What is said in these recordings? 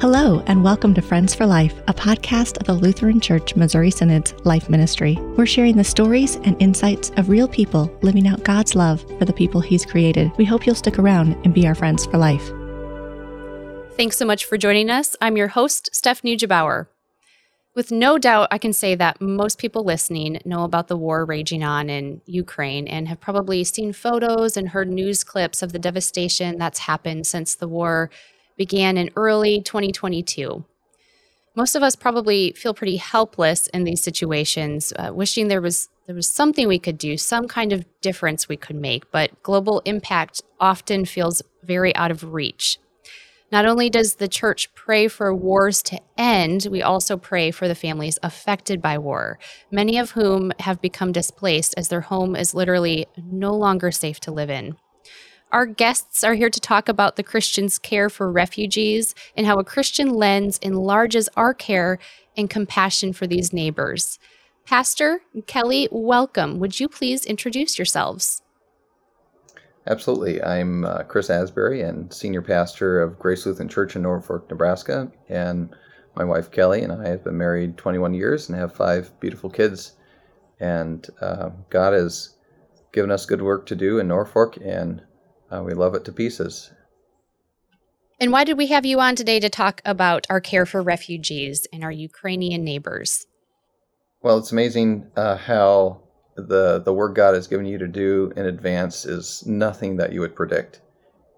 Hello, and welcome to Friends for Life, a podcast of the Lutheran Church Missouri Synod's Life Ministry. We're sharing the stories and insights of real people living out God's love for the people He's created. We hope you'll stick around and be our friends for life. Thanks so much for joining us. I'm your host, Steph Neugebauer. With no doubt, I can say that most people listening know about the war raging on in Ukraine and have probably seen photos and heard news clips of the devastation that's happened since the war began in early 2022. Most of us probably feel pretty helpless in these situations, uh, wishing there was there was something we could do, some kind of difference we could make, but global impact often feels very out of reach. Not only does the church pray for wars to end, we also pray for the families affected by war, many of whom have become displaced as their home is literally no longer safe to live in. Our guests are here to talk about the Christian's care for refugees and how a Christian lens enlarges our care and compassion for these neighbors. Pastor Kelly, welcome. Would you please introduce yourselves? Absolutely. I'm uh, Chris Asbury and senior pastor of Grace Lutheran Church in Norfolk, Nebraska. And my wife Kelly and I have been married 21 years and have five beautiful kids. And uh, God has given us good work to do in Norfolk, and uh, we love it to pieces. And why did we have you on today to talk about our care for refugees and our Ukrainian neighbors? Well, it's amazing uh, how the the work God has given you to do in advance is nothing that you would predict.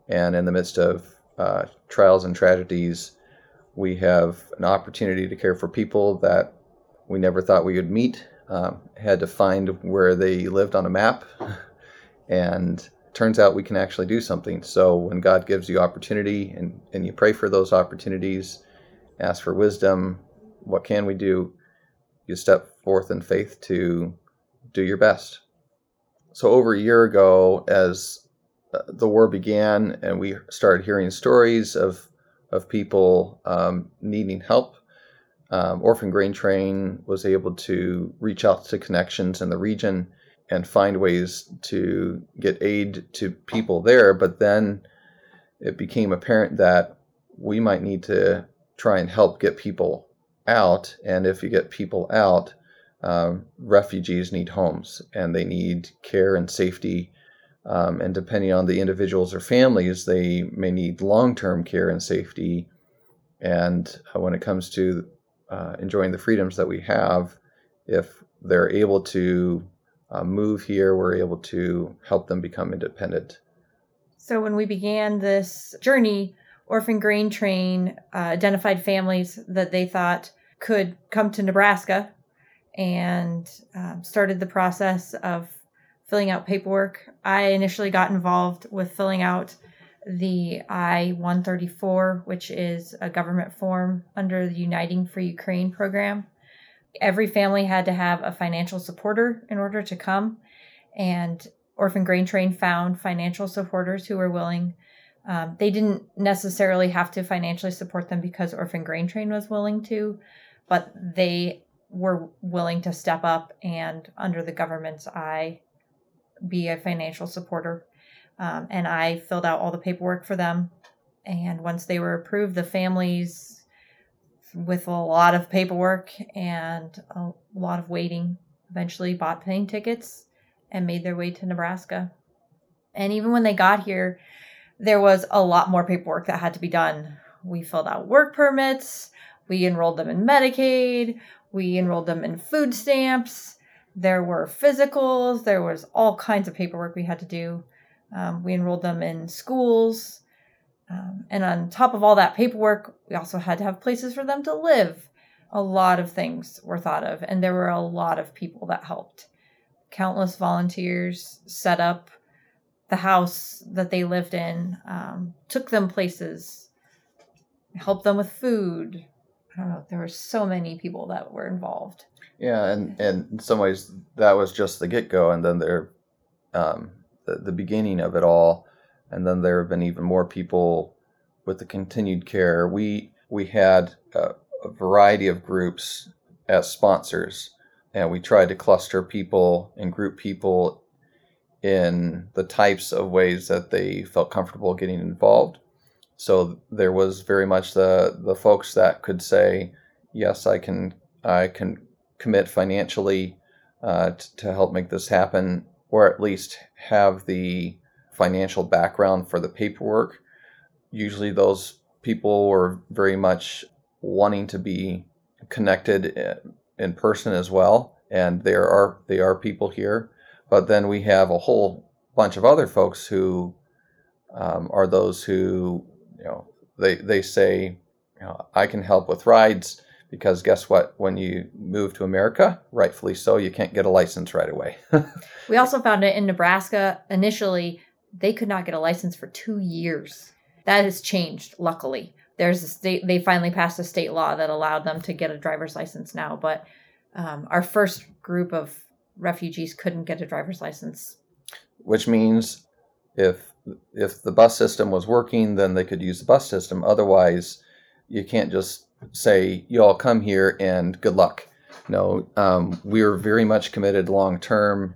And in the midst of uh, trials and tragedies, we have an opportunity to care for people that we never thought we would meet. Um, had to find where they lived on a map, and turns out we can actually do something. So when God gives you opportunity and, and you pray for those opportunities, ask for wisdom, what can we do? You step forth in faith to do your best. So, over a year ago, as uh, the war began and we started hearing stories of, of people um, needing help, um, Orphan Grain Train was able to reach out to connections in the region and find ways to get aid to people there. But then it became apparent that we might need to try and help get people out. And if you get people out, um, refugees need homes and they need care and safety. Um, and depending on the individuals or families, they may need long term care and safety. And uh, when it comes to uh, enjoying the freedoms that we have, if they're able to uh, move here, we're able to help them become independent. So, when we began this journey, Orphan Grain Train uh, identified families that they thought could come to Nebraska and um, started the process of filling out paperwork. I initially got involved with filling out the I 134, which is a government form under the Uniting for Ukraine program. Every family had to have a financial supporter in order to come, and Orphan Grain Train found financial supporters who were willing. Um, they didn't necessarily have to financially support them because Orphan Grain Train was willing to, but they were willing to step up and, under the government's eye, be a financial supporter. Um, and I filled out all the paperwork for them. And once they were approved, the families, with a lot of paperwork and a lot of waiting, eventually bought plane tickets and made their way to Nebraska. And even when they got here, there was a lot more paperwork that had to be done. We filled out work permits, we enrolled them in Medicaid, we enrolled them in food stamps. There were physicals. There was all kinds of paperwork we had to do. Um, we enrolled them in schools. Um, and on top of all that paperwork, we also had to have places for them to live. A lot of things were thought of, and there were a lot of people that helped. Countless volunteers set up the house that they lived in, um, took them places, helped them with food, I don't know. There were so many people that were involved. Yeah, and, and in some ways that was just the get go, and then there, um, the, the beginning of it all, and then there have been even more people with the continued care. We we had a, a variety of groups as sponsors, and we tried to cluster people and group people in the types of ways that they felt comfortable getting involved. so there was very much the the folks that could say, yes, I can I can commit financially uh, t- to help make this happen, or at least have the financial background for the paperwork. Usually, those people were very much wanting to be connected uh, in person as well, and there are they are people here. But then we have a whole bunch of other folks who um, are those who you know they they say you know I can help with rides because guess what when you move to America rightfully so you can't get a license right away. we also found it in Nebraska initially they could not get a license for 2 years. That has changed luckily. There's a state they finally passed a state law that allowed them to get a driver's license now, but um, our first group of refugees couldn't get a driver's license which means if if the bus system was working, then they could use the bus system. Otherwise, you can't just say, "You all come here and good luck." No, um, we are very much committed long term,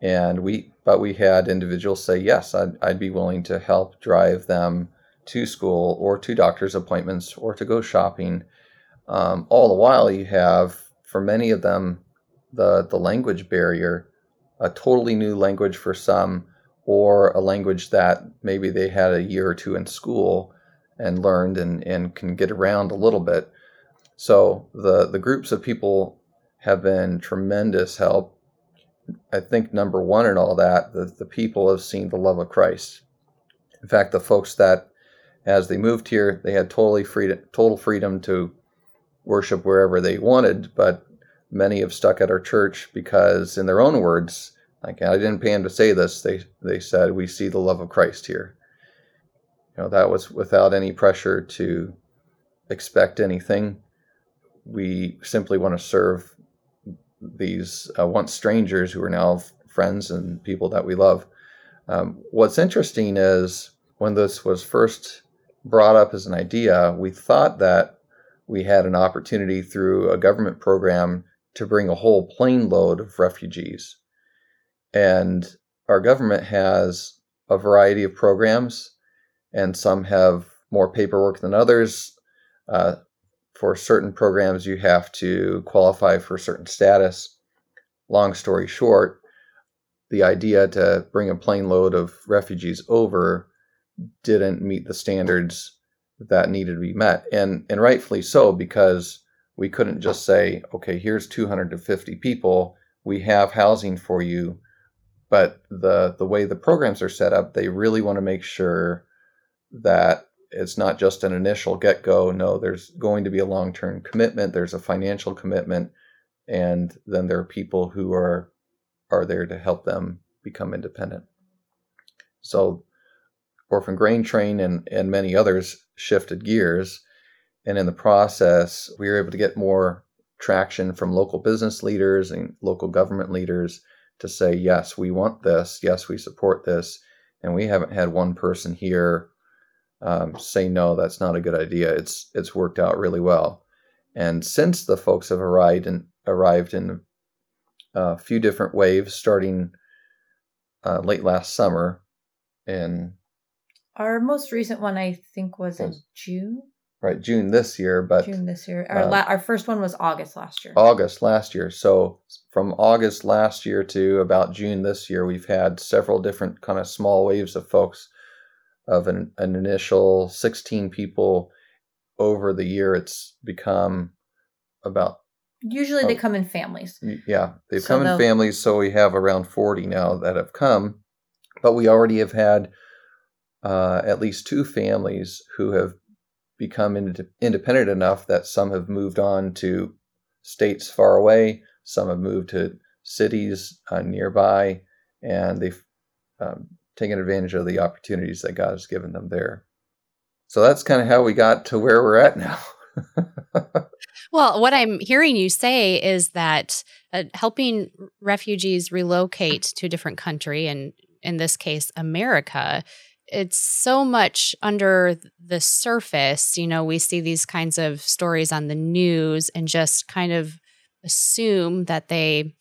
and we but we had individuals say, "Yes, I'd, I'd be willing to help drive them to school or to doctor's appointments or to go shopping." Um, all the while, you have for many of them the the language barrier, a totally new language for some or a language that maybe they had a year or two in school and learned and, and can get around a little bit. So the, the groups of people have been tremendous help. I think number one in all that, the, the people have seen the love of Christ. In fact, the folks that as they moved here, they had totally freedom, total freedom to worship wherever they wanted, but many have stuck at our church because, in their own words, like I didn't pay him to say this. They they said we see the love of Christ here. You know that was without any pressure to expect anything. We simply want to serve these uh, once strangers who are now friends and people that we love. Um, what's interesting is when this was first brought up as an idea, we thought that we had an opportunity through a government program to bring a whole plane load of refugees. And our government has a variety of programs, and some have more paperwork than others. Uh, for certain programs, you have to qualify for certain status. Long story short, the idea to bring a plane load of refugees over didn't meet the standards that needed to be met. And, and rightfully so, because we couldn't just say, okay, here's 250 people, we have housing for you but the the way the programs are set up, they really want to make sure that it's not just an initial get go. No, there's going to be a long term commitment. There's a financial commitment, and then there are people who are are there to help them become independent. So, Orphan Grain Train and and many others shifted gears, and in the process, we were able to get more traction from local business leaders and local government leaders to say, yes, we want this, yes, we support this, and we haven't had one person here um, say no, that's not a good idea. It's it's worked out really well, and since the folks have arrived and arrived in a few different waves, starting uh, late last summer, and our most recent one I think was in June right June this year, but June this year. Our uh, la- our first one was August last year. August last year. So from August last year to about June this year, we've had several different kind of small waves of folks. Of an, an initial 16 people over the year, it's become about. Usually they come in families. Yeah, they've so come in families. So we have around 40 now that have come, but we already have had uh, at least two families who have become ind- independent enough that some have moved on to states far away, some have moved to cities uh, nearby, and they've um, taken advantage of the opportunities that God has given them there. So that's kind of how we got to where we're at now. well, what I'm hearing you say is that uh, helping refugees relocate to a different country, and in this case, America, it's so much under the surface. You know, we see these kinds of stories on the news and just kind of assume that they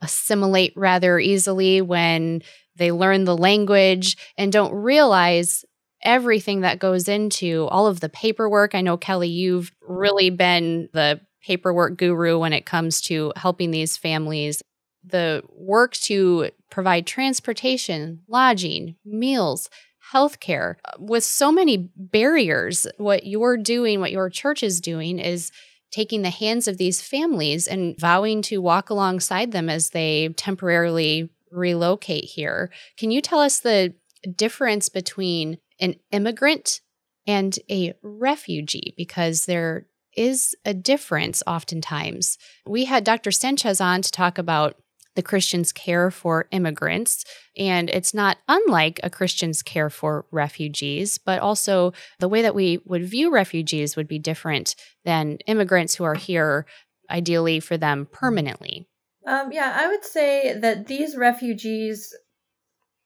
assimilate rather easily when they learn the language and don't realize everything that goes into all of the paperwork. I know, Kelly, you've really been the paperwork guru when it comes to helping these families. The work to provide transportation, lodging, meals, healthcare. With so many barriers, what you're doing, what your church is doing is taking the hands of these families and vowing to walk alongside them as they temporarily relocate here. Can you tell us the difference between an immigrant and a refugee? Because there is a difference oftentimes. We had Dr. Sanchez on to talk about the Christian's care for immigrants. And it's not unlike a Christian's care for refugees, but also the way that we would view refugees would be different than immigrants who are here, ideally for them permanently. Um, yeah, I would say that these refugees,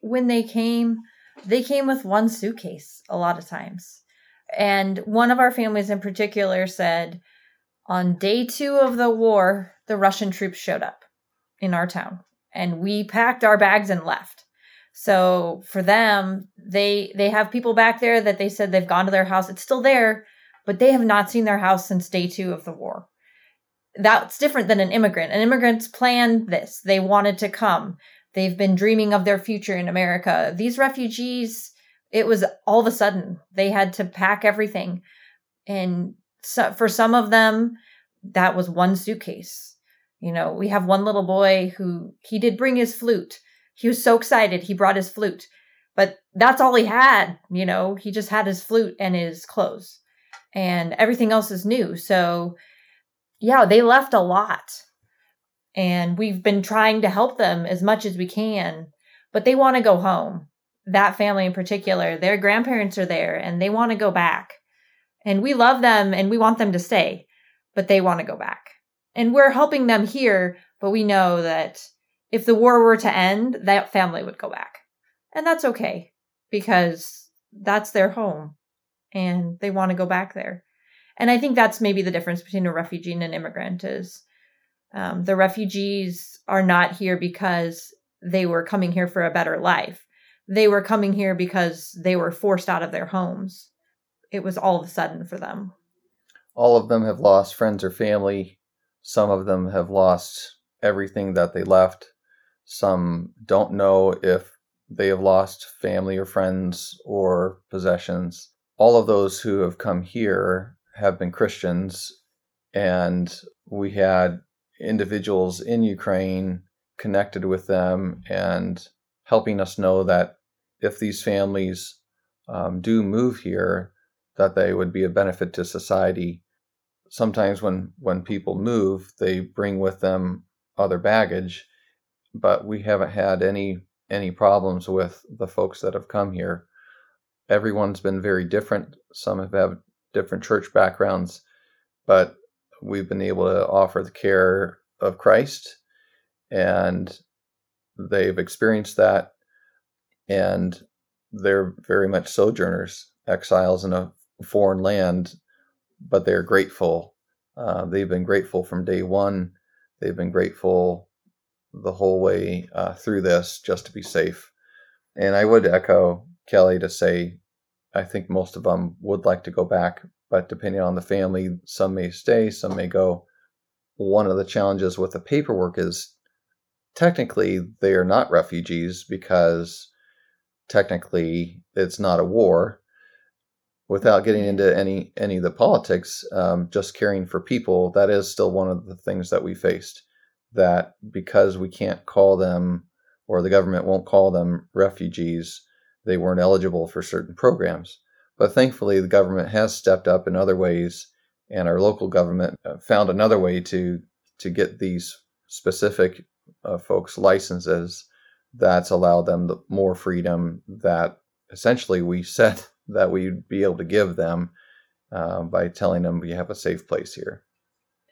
when they came, they came with one suitcase a lot of times. And one of our families in particular said, on day two of the war, the Russian troops showed up in our town and we packed our bags and left. So for them, they they have people back there that they said they've gone to their house. It's still there, but they have not seen their house since day 2 of the war. That's different than an immigrant. An immigrant's planned this. They wanted to come. They've been dreaming of their future in America. These refugees, it was all of a sudden they had to pack everything. And so for some of them, that was one suitcase you know, we have one little boy who he did bring his flute. He was so excited he brought his flute. But that's all he had, you know, he just had his flute and his clothes. And everything else is new. So yeah, they left a lot. And we've been trying to help them as much as we can, but they want to go home. That family in particular, their grandparents are there and they want to go back. And we love them and we want them to stay, but they want to go back and we're helping them here, but we know that if the war were to end, that family would go back. And that's okay because that's their home and they want to go back there. And I think that's maybe the difference between a refugee and an immigrant is um, the refugees are not here because they were coming here for a better life. They were coming here because they were forced out of their homes. It was all of a sudden for them. All of them have lost friends or family some of them have lost everything that they left. Some don't know if they have lost family or friends or possessions. All of those who have come here have been Christians, and we had individuals in Ukraine connected with them and helping us know that if these families um, do move here, that they would be a benefit to society sometimes when when people move, they bring with them other baggage, but we haven't had any any problems with the folks that have come here. Everyone's been very different. Some have different church backgrounds, but we've been able to offer the care of Christ, and they've experienced that, and they're very much sojourners, exiles in a foreign land but they're grateful. Uh, they've been grateful from day one. They've been grateful the whole way uh, through this just to be safe. And I would echo Kelly to say, I think most of them would like to go back, but depending on the family, some may stay, some may go. One of the challenges with the paperwork is technically they are not refugees because technically it's not a war without getting into any any of the politics, um, just caring for people, that is still one of the things that we faced. That because we can't call them, or the government won't call them refugees, they weren't eligible for certain programs. But thankfully, the government has stepped up in other ways, and our local government uh, found another way to to get these specific uh, folks licenses. That's allowed them the more freedom that essentially we said that we'd be able to give them uh, by telling them we have a safe place here.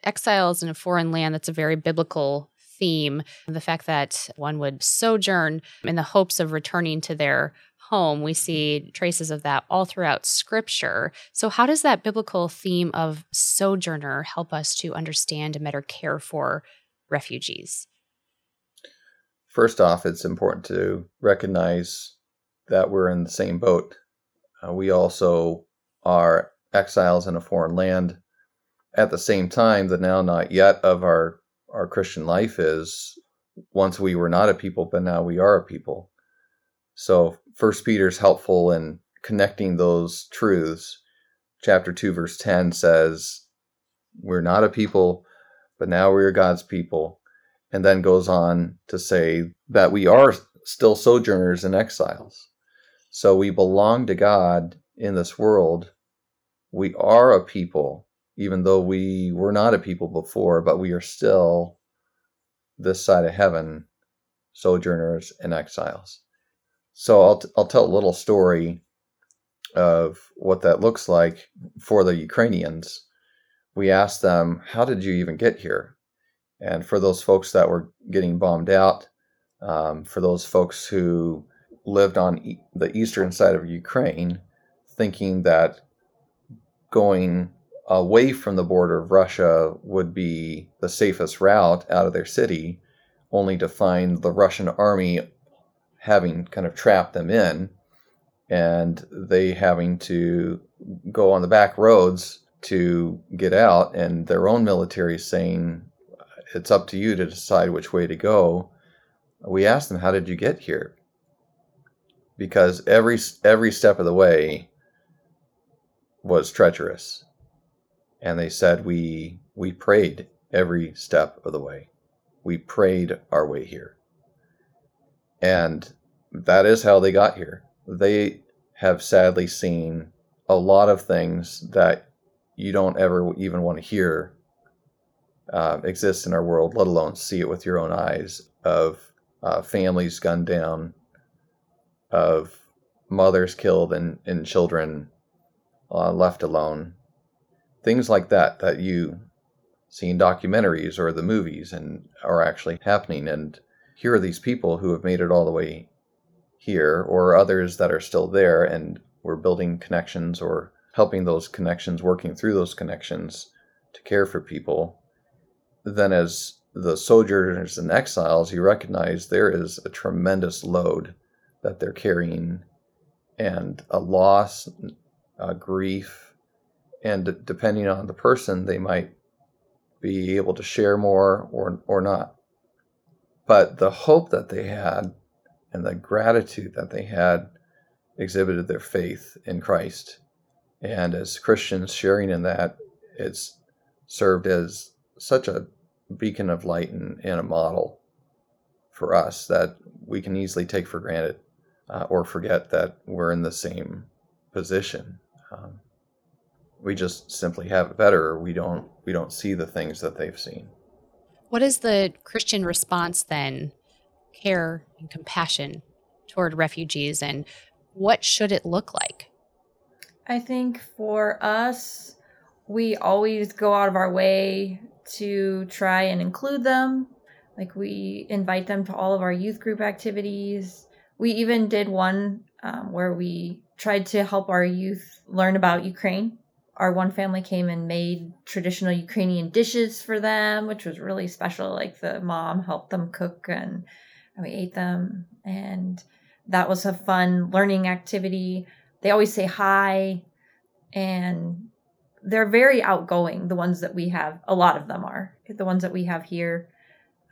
Exiles in a foreign land, that's a very biblical theme. The fact that one would sojourn in the hopes of returning to their home, we see traces of that all throughout scripture. So, how does that biblical theme of sojourner help us to understand and better care for refugees? First off, it's important to recognize that we're in the same boat Uh, we also are exiles in a foreign land. At the same time, the now not yet of our, our Christian life is once we were not a people, but now we are a people. So First Peter is helpful in connecting those truths. Chapter 2, verse 10 says, We're not a people, but now we are God's people. And then goes on to say that we are still sojourners and exiles. So we belong to God in this world. We are a people, even though we were not a people before, but we are still this side of heaven, sojourners and exiles. So I'll, t- I'll tell a little story of what that looks like for the Ukrainians. We asked them, How did you even get here? And for those folks that were getting bombed out, um, for those folks who lived on e- the eastern side of Ukraine, thinking that going away from the border of Russia would be the safest route out of their city, only to find the Russian army having kind of trapped them in and they having to go on the back roads to get out, and their own military saying, It's up to you to decide which way to go. We asked them, How did you get here? Because every, every step of the way was treacherous and they said we we prayed every step of the way. We prayed our way here. And that is how they got here. They have sadly seen a lot of things that you don't ever even want to hear uh, exist in our world, let alone see it with your own eyes of uh, families gunned down, of mothers killed and, and children uh, left alone, things like that that you see in documentaries or the movies and are actually happening. And here are these people who have made it all the way here, or others that are still there, and we're building connections or helping those connections, working through those connections to care for people. Then, as the sojourners and exiles, you recognize there is a tremendous load that they're carrying and a loss, a grief, and depending on the person, they might be able to share more or or not. But the hope that they had and the gratitude that they had exhibited their faith in Christ. And as Christians sharing in that, it's served as such a beacon of light and, and a model for us that we can easily take for granted uh, or forget that we're in the same position. Um, we just simply have it better we don't we don't see the things that they've seen what is the christian response then care and compassion toward refugees and what should it look like? I think for us we always go out of our way to try and include them. Like we invite them to all of our youth group activities. We even did one um, where we tried to help our youth learn about ukraine our one family came and made traditional Ukrainian dishes for them, which was really special. Like the mom helped them cook and, we ate them. And that was a fun learning activity. They always say hi and they're very outgoing. The ones that we have, a lot of them are. The ones that we have here.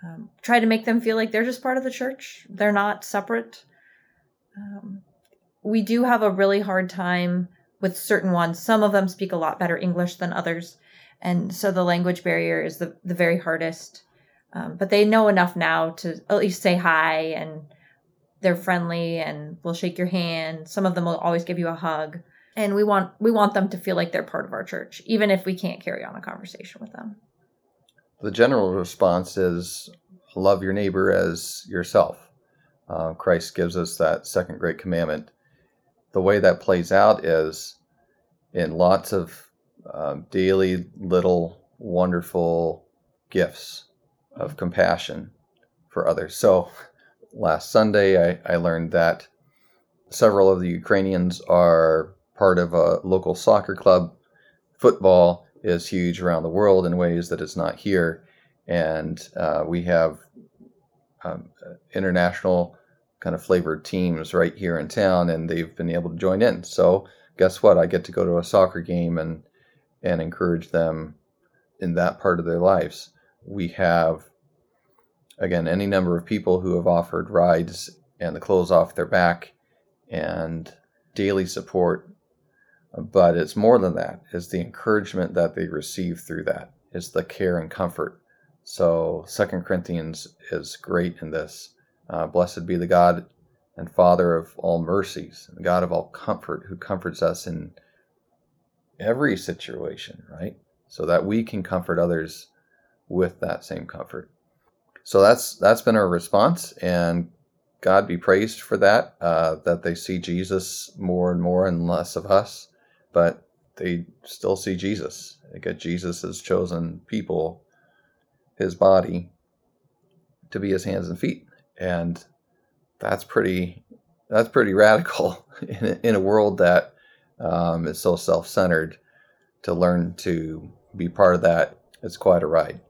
Um, try to make them feel like they're just part of the church. They're not separate. Um, we do have a really hard time with certain ones. Some of them speak a lot better English than others. And so the language barrier is the, the very hardest. Um, but they know enough now to at least say hi and they're friendly and will shake your hand. Some of them will always give you a hug. And we want we want them to feel like they're part of our church, even if we can't carry on a conversation with them. The general response is love your neighbor as yourself. Uh, Christ gives us that second great commandment the way that plays out is in lots of um, daily little wonderful gifts of compassion for others. So last Sunday, I, I learned that several of the Ukrainians are part of a local soccer club. Football is huge around the world in ways that it's not here. And uh, we have um, international kind of flavored teams right here in town, and they've been able to join in. So guess what? I get to go to a soccer game and and encourage them in that part of their lives. We have again any number of people who have offered rides and the clothes off their back and daily support but it's more than that it's the encouragement that they receive through that is the care and comfort so second corinthians is great in this uh, blessed be the god and father of all mercies the god of all comfort who comforts us in every situation right? So that we can comfort others with that same comfort. So that's that's been our response and god be praised for that uh, that they see jesus more and more and less of us but they still see Jesus. Because Jesus has chosen people, his body, to be his hands and feet, and that's pretty that's pretty radical in a, in a world that um, is so self-centered. To learn to be part of that, it's quite a ride.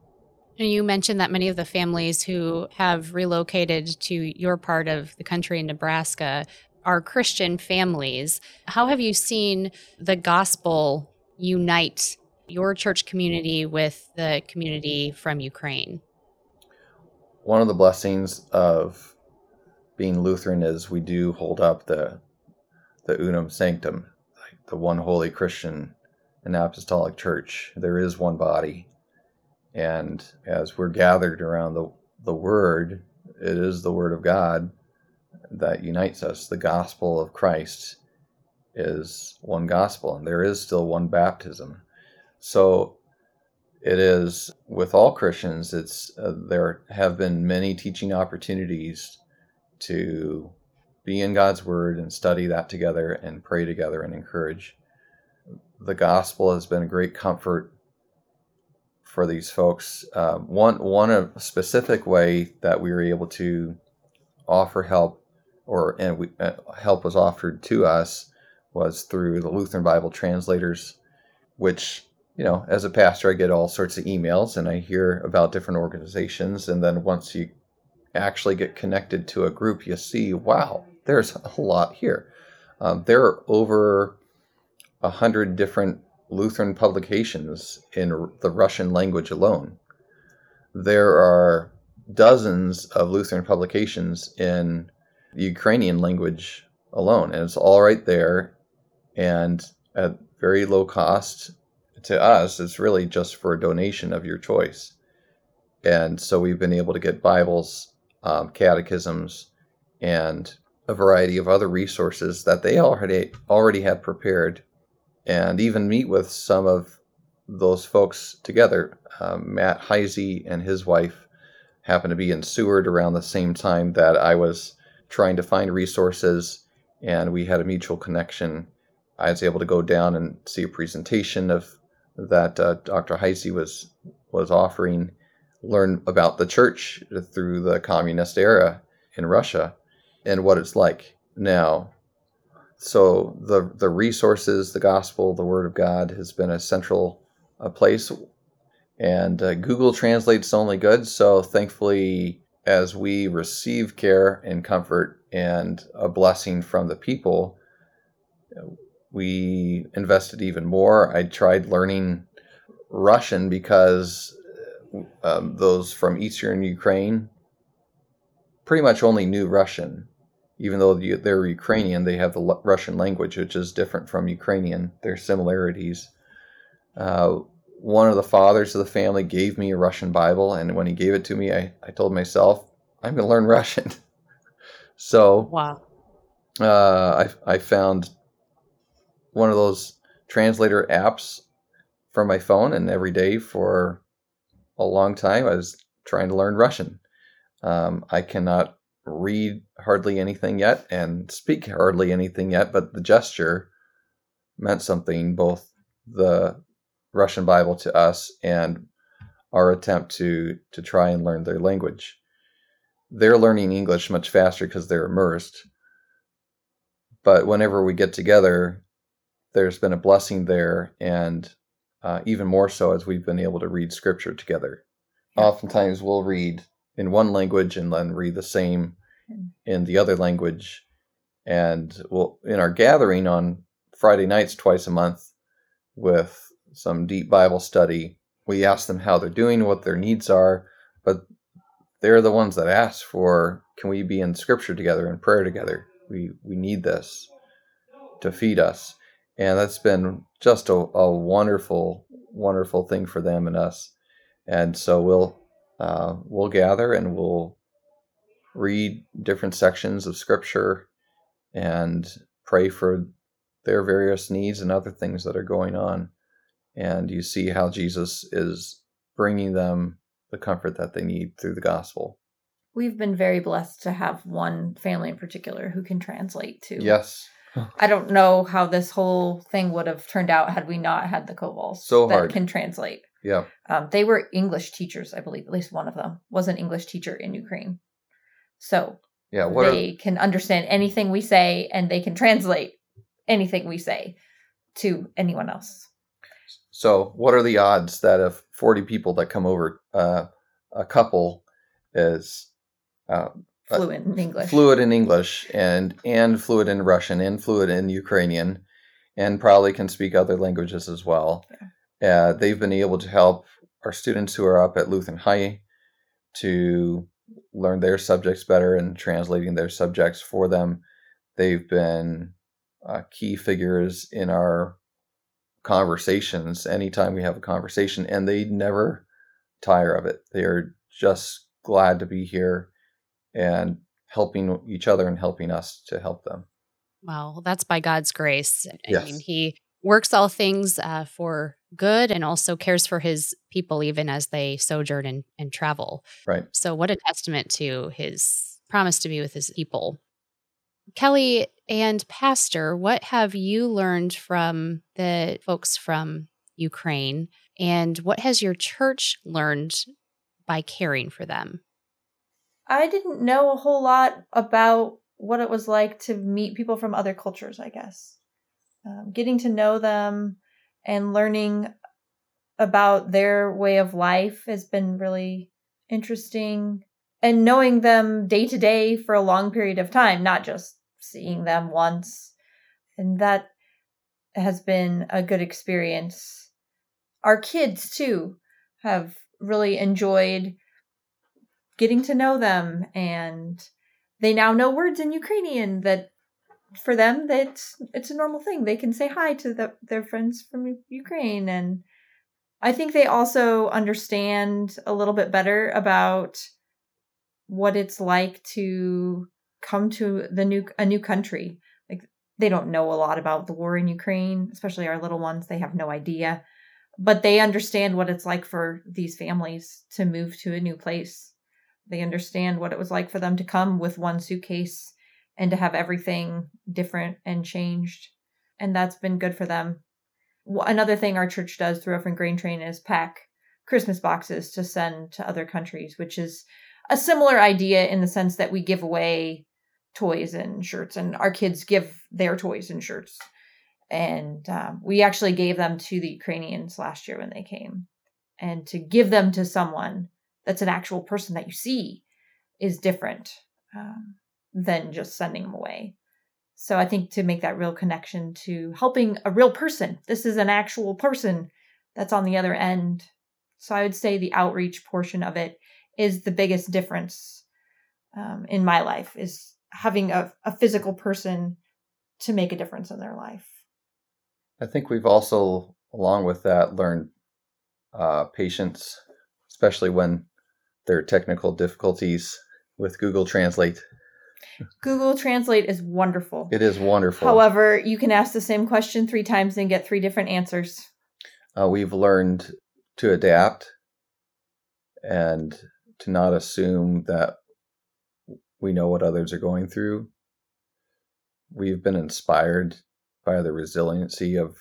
And you mentioned that many of the families who have relocated to your part of the country in Nebraska are Christian families. How have you seen the gospel unite your church community with the community from Ukraine? One of the blessings of being Lutheran is we do hold up the the unum sanctum, like the one holy Christian and apostolic church. There is one body. And as we're gathered around the, the word, it is the word of God that unites us. The gospel of Christ is one gospel, and there is still one baptism. So it is with all Christians. It's uh, there have been many teaching opportunities to be in God's Word and study that together and pray together and encourage. The gospel has been a great comfort for these folks. Uh, one one specific way that we were able to offer help or and we, uh, help was offered to us was through the Lutheran Bible translators, which you know, as a pastor, I get all sorts of emails and I hear about different organizations, and then once you actually get connected to a group, you see, wow, there's a lot here. Um, there are over a hundred different Lutheran publications in the Russian language alone. There are dozens of Lutheran publications in the Ukrainian language alone. And it's all right there. And at very low cost to us, it's really just for a donation of your choice. And so we've been able to get Bibles, um, catechisms, and a variety of other resources that they already already had prepared, and even meet with some of those folks together. Um, Matt Heisey and his wife happened to be in Seward around the same time that I was trying to find resources, and we had a mutual connection. I was able to go down and see a presentation of that uh, Dr. Heisey was was offering, learn about the church through the communist era in Russia, and what it's like now. So the the resources, the gospel, the Word of God has been a central uh, place, and uh, Google Translate's only good. So thankfully, as we receive care and comfort and a blessing from the people, we invested even more. I tried learning Russian because um, those from eastern Ukraine pretty much only knew Russian. Even though they're Ukrainian, they have the Russian language, which is different from Ukrainian. There's similarities. Uh, one of the fathers of the family gave me a Russian Bible, and when he gave it to me, I, I told myself, I'm going to learn Russian. so, wow. Uh, I, I found one of those translator apps for my phone, and every day for a long time, I was trying to learn Russian. Um, I cannot read hardly anything yet and speak hardly anything yet, but the gesture meant something, both the Russian Bible to us and our attempt to to try and learn their language. They're learning English much faster because they're immersed. But whenever we get together, there's been a blessing there, and uh, even more so as we've been able to read Scripture together. Oftentimes, we'll read in one language and then read the same in the other language, and we'll in our gathering on Friday nights twice a month with some deep Bible study. We ask them how they're doing, what their needs are, but they're the ones that ask for can we be in scripture together in prayer together? We we need this to feed us. And that's been just a, a wonderful, wonderful thing for them and us. And so we'll uh, we'll gather and we'll read different sections of scripture and pray for their various needs and other things that are going on. And you see how Jesus is bringing them the comfort that they need through the gospel. We've been very blessed to have one family in particular who can translate to. Yes. I don't know how this whole thing would have turned out had we not had the Kovals So that hard. can translate. Yeah. Um, they were English teachers, I believe. At least one of them was an English teacher in Ukraine. So Yeah. What they are, can understand anything we say and they can translate anything we say to anyone else. so what are the odds that if 40 people that come over, uh, a couple is Uh, Fluent in English. fluent in English and and fluent in Russian and fluent in Ukrainian, and probably can speak other languages as well. Uh, they've been able to help our students who are up at Lutheran High to learn their subjects better and translating their subjects for them. They've been uh, key figures in our conversations anytime we have a conversation, and they never tire of it. They are just glad to be here and helping each other and helping us to help them. Wow, that's by God's grace. I Yes. mean, He works all things uh, for good and also cares for His people even as they sojourn and, and travel. Right. So, what a testament to His promise to be with His people. Kelly and Pastor, what have you learned from the folks from Ukraine? And what has your church learned by caring for them? I didn't know a whole lot about what it was like to meet people from other cultures, I guess. Um, getting to know them and learning about their way of life has been really interesting. And knowing them day to day for a long period of time, not just seeing them once. And that has been a good experience. Our kids, too, have really enjoyed getting to know them and they now know words in Ukrainian that for them that's it's a normal thing. They can say hi to the, their friends from Ukraine and I think they also understand a little bit better about what it's like to come to the new a new country. Like they don't know a lot about the war in Ukraine, especially our little ones. They have no idea. But they understand what it's like for these families to move to a new place. They understand what it was like for them to come with one suitcase and to have everything different and changed. And that's been good for them. Another thing our church does through Orphan Grain Train is pack Christmas boxes to send to other countries, which is a similar idea in the sense that we give away toys and shirts, and our kids give their toys and shirts. And um, we actually gave them to the Ukrainians last year when they came. And to give them to someone that's an actual person that you see is different um, than just sending them away. So I think to make that real connection to helping a real person, this is an actual person that's on the other end. So I would say the outreach portion of it is the biggest difference um, in my life is having a, a physical person to make a difference in their life. I think we've also, along with that, learned uh, patience, especially when there are technical difficulties with Google Translate. Google Translate is wonderful. It is wonderful. However, you can ask the same question three times and get three different answers. uh, we've learned to adapt and to not assume that we know what others are going through. We've been inspired by the resiliency of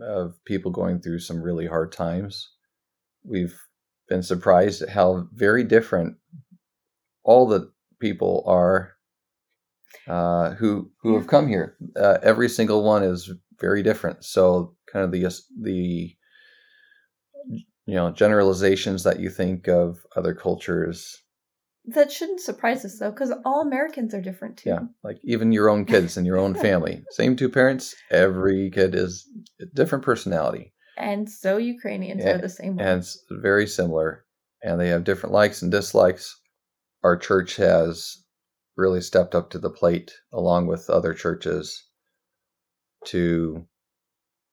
of people going through some really hard times. We've been surprised at how very different all the people are uh, who who have come here. Uh, every single one is very different. So kind of the the you know generalizations that you think of other cultures That shouldn't surprise us though, because all Americans are different too. Yeah, like even your own kids and your own family. Same two parents, every kid is a different personality. And so Ukrainians Yeah, are the same way. And it's very similar. And they have different likes and dislikes. Our church has really stepped up to the plate, along with other churches, to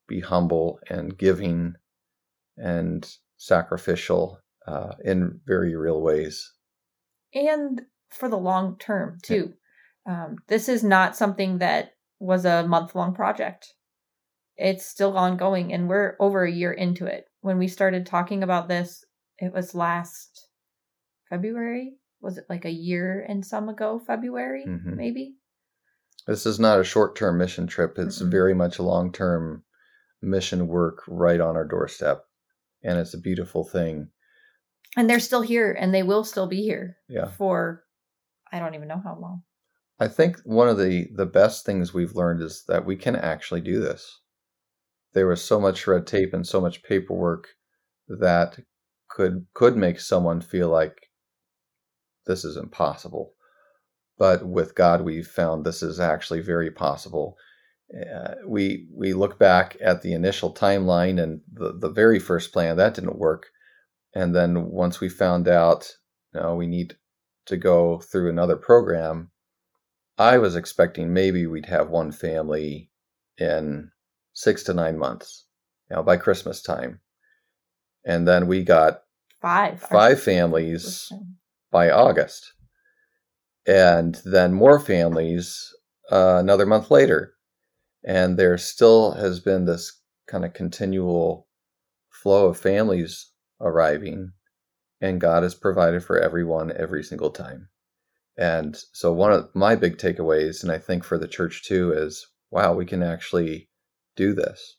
be humble and giving and sacrificial uh, in very real ways. and for the long term too. Um, this is not something that was a month long project. It's still ongoing, and we're over a year into it. When we started talking about this, it was last February. Was it like a year and some ago? February, Mhm. maybe. This is not a short term mission trip, it's Mm-mm. very much a long term mission work right on our doorstep. And it's a beautiful thing. And they're still here, and they will still be here Yeah. for I don't even know how long. I think one of the the best things we've learned is that we can actually do this. There was so much red tape and so much paperwork that could could make someone feel like this is impossible. But with God, we've found this is actually very possible. Uh, we we look back at the initial timeline and the, the very first plan that didn't work, and then once we found out, no, we need to go through another program. I was expecting maybe we'd have one family in six to nine months, you know, by Christmas time, and then we got Five. five families by August, and then more families uh, another month later. And there still has been this kind of continual flow of families arriving, and God has provided for everyone every single time. And so, one of my big takeaways, and I think for the church too, is wow, we can actually do this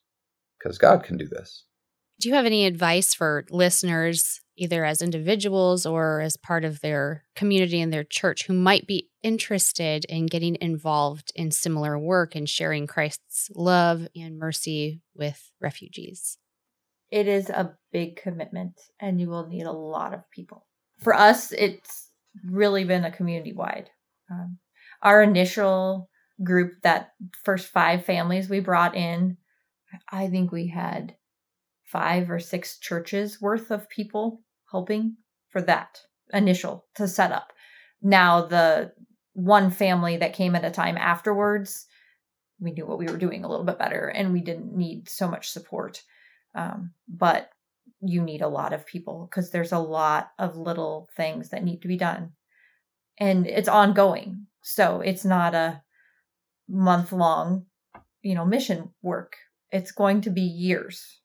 because God can do this. Do you have any advice for listeners, either as individuals or as part of their community and their church, who might be interested in getting involved in similar work and sharing Christ's love and mercy with refugees? it is a big commitment and you will need a lot of people. For us, it's really been a community wide. Um, our initial group, that first five families we brought in, I think we had five or six churches worth of people helping for that initial to set up. Now, the one family that came at a time afterwards, we knew what we were doing a little bit better and we didn't need so much support. Um, but you need a lot of people because there's a lot of little things that need to be done. And it's ongoing. So it's not a month long you know mission work it's going to be years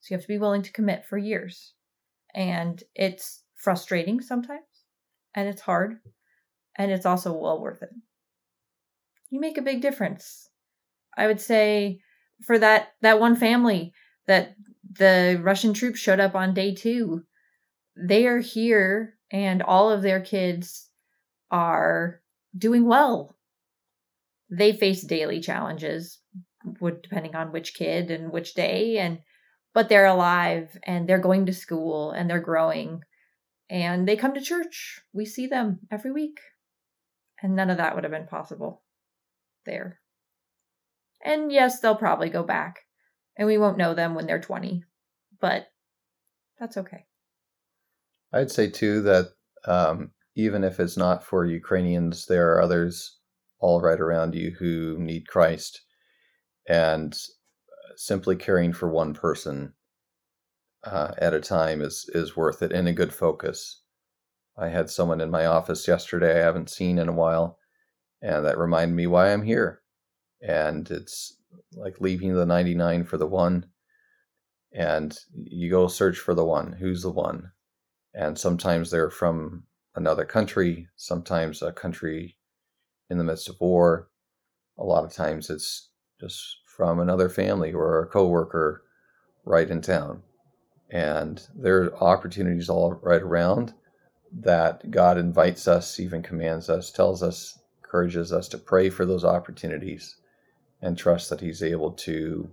so you have to be willing to commit for years and it's frustrating sometimes and it's hard and it's also well worth it you make a big difference i would say for that that one family that the Russian troops showed up on day two. They are here, and all of their kids are doing well. They face daily challenges, would depending on which kid and which day, and but they're alive and they're going to school and they're growing, and they come to church. We see them every week, and none of that would have been possible there. And yes, they'll probably go back and we won't know them when they're 20 but that's okay I'd say too that um, even if it's not for Ukrainians, there are others all right around you who need Christ, and uh, simply caring for one person uh, at a time is is worth it in a good focus. I had someone in my office yesterday I haven't seen in a while, and that reminded me why I'm here, and it's like leaving the 99 for the one and you go search for the one who's the one and sometimes they're from another country sometimes a country in the midst of war a lot of times it's just from another family or a coworker right in town and there are opportunities all right around that god invites us even commands us tells us encourages us to pray for those opportunities and trust that he's able to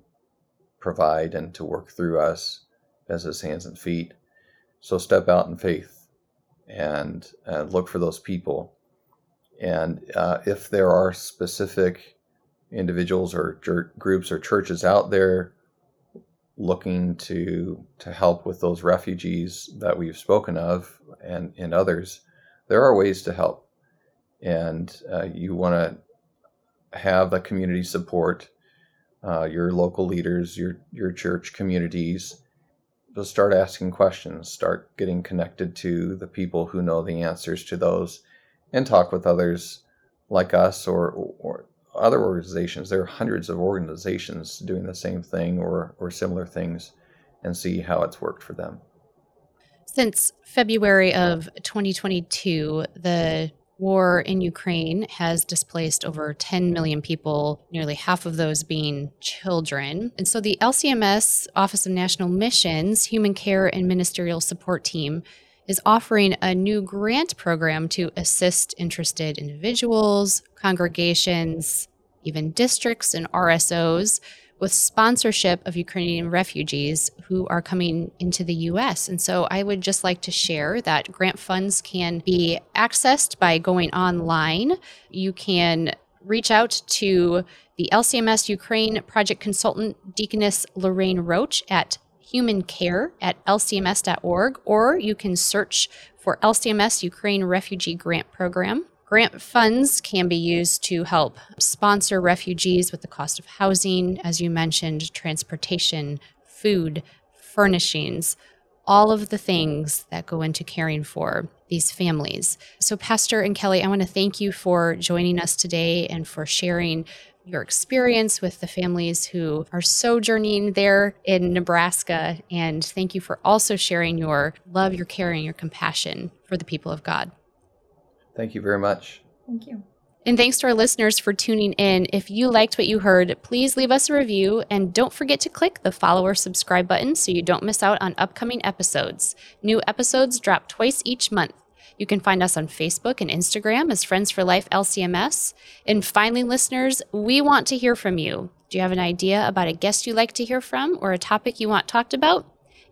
provide and to work through us as his hands and feet. So step out in faith and uh, look for those people. And uh, if there are specific individuals or groups or churches out there looking to to help with those refugees that we've spoken of and and others, there are ways to help. And uh, you want to have the community support, uh, your local leaders, your your church communities, just start asking questions, start getting connected to the people who know the answers to those, and talk with others like us or, or other organizations. There are hundreds of organizations doing the same thing or, or similar things and see how it's worked for them. Since February of 2022, the war in Ukraine has displaced over 10 million people, nearly half of those being children. And so the LCMS Office of National Missions Human Care and Ministerial Support Team is offering a new grant program to assist interested individuals, congregations, even districts and RSOs with sponsorship of Ukrainian refugees who are coming into the US. And so I would just like to share that grant funds can be accessed by going online. You can reach out to the LCMS Ukraine project consultant, Deaconess Lorraine Roach at human care at lcms.org, or you can search for LCMS Ukraine Refugee Grant Program. Grant funds can be used to help sponsor refugees with the cost of housing, as you mentioned, transportation, food, furnishings, all of the things that go into caring for these families. So, Pastor and Kelly, I want to thank you for joining us today and for sharing your experience with the families who are sojourning there in Nebraska. And thank you for also sharing your love, your care, and your compassion for the people of God. Thank you very much. Thank you. And thanks to our listeners for tuning in. If you liked what you heard, please leave us a review and don't forget to click the follow or subscribe button so you don't miss out on upcoming episodes. New episodes drop twice each month. You can find us on Facebook and Instagram as Friends for Life LCMS. And finally, listeners, we want to hear from you. Do you have an idea about a guest you'd like to hear from or a topic you want talked about?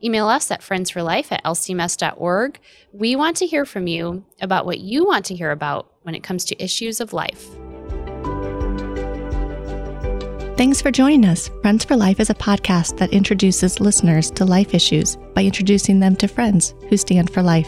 Email us at friendsforlife at lcms.org. We want to hear from you about what you want to hear about when it comes to issues of life. Thanks for joining us. Friends for Life is a podcast that introduces listeners to life issues by introducing them to friends who stand for life.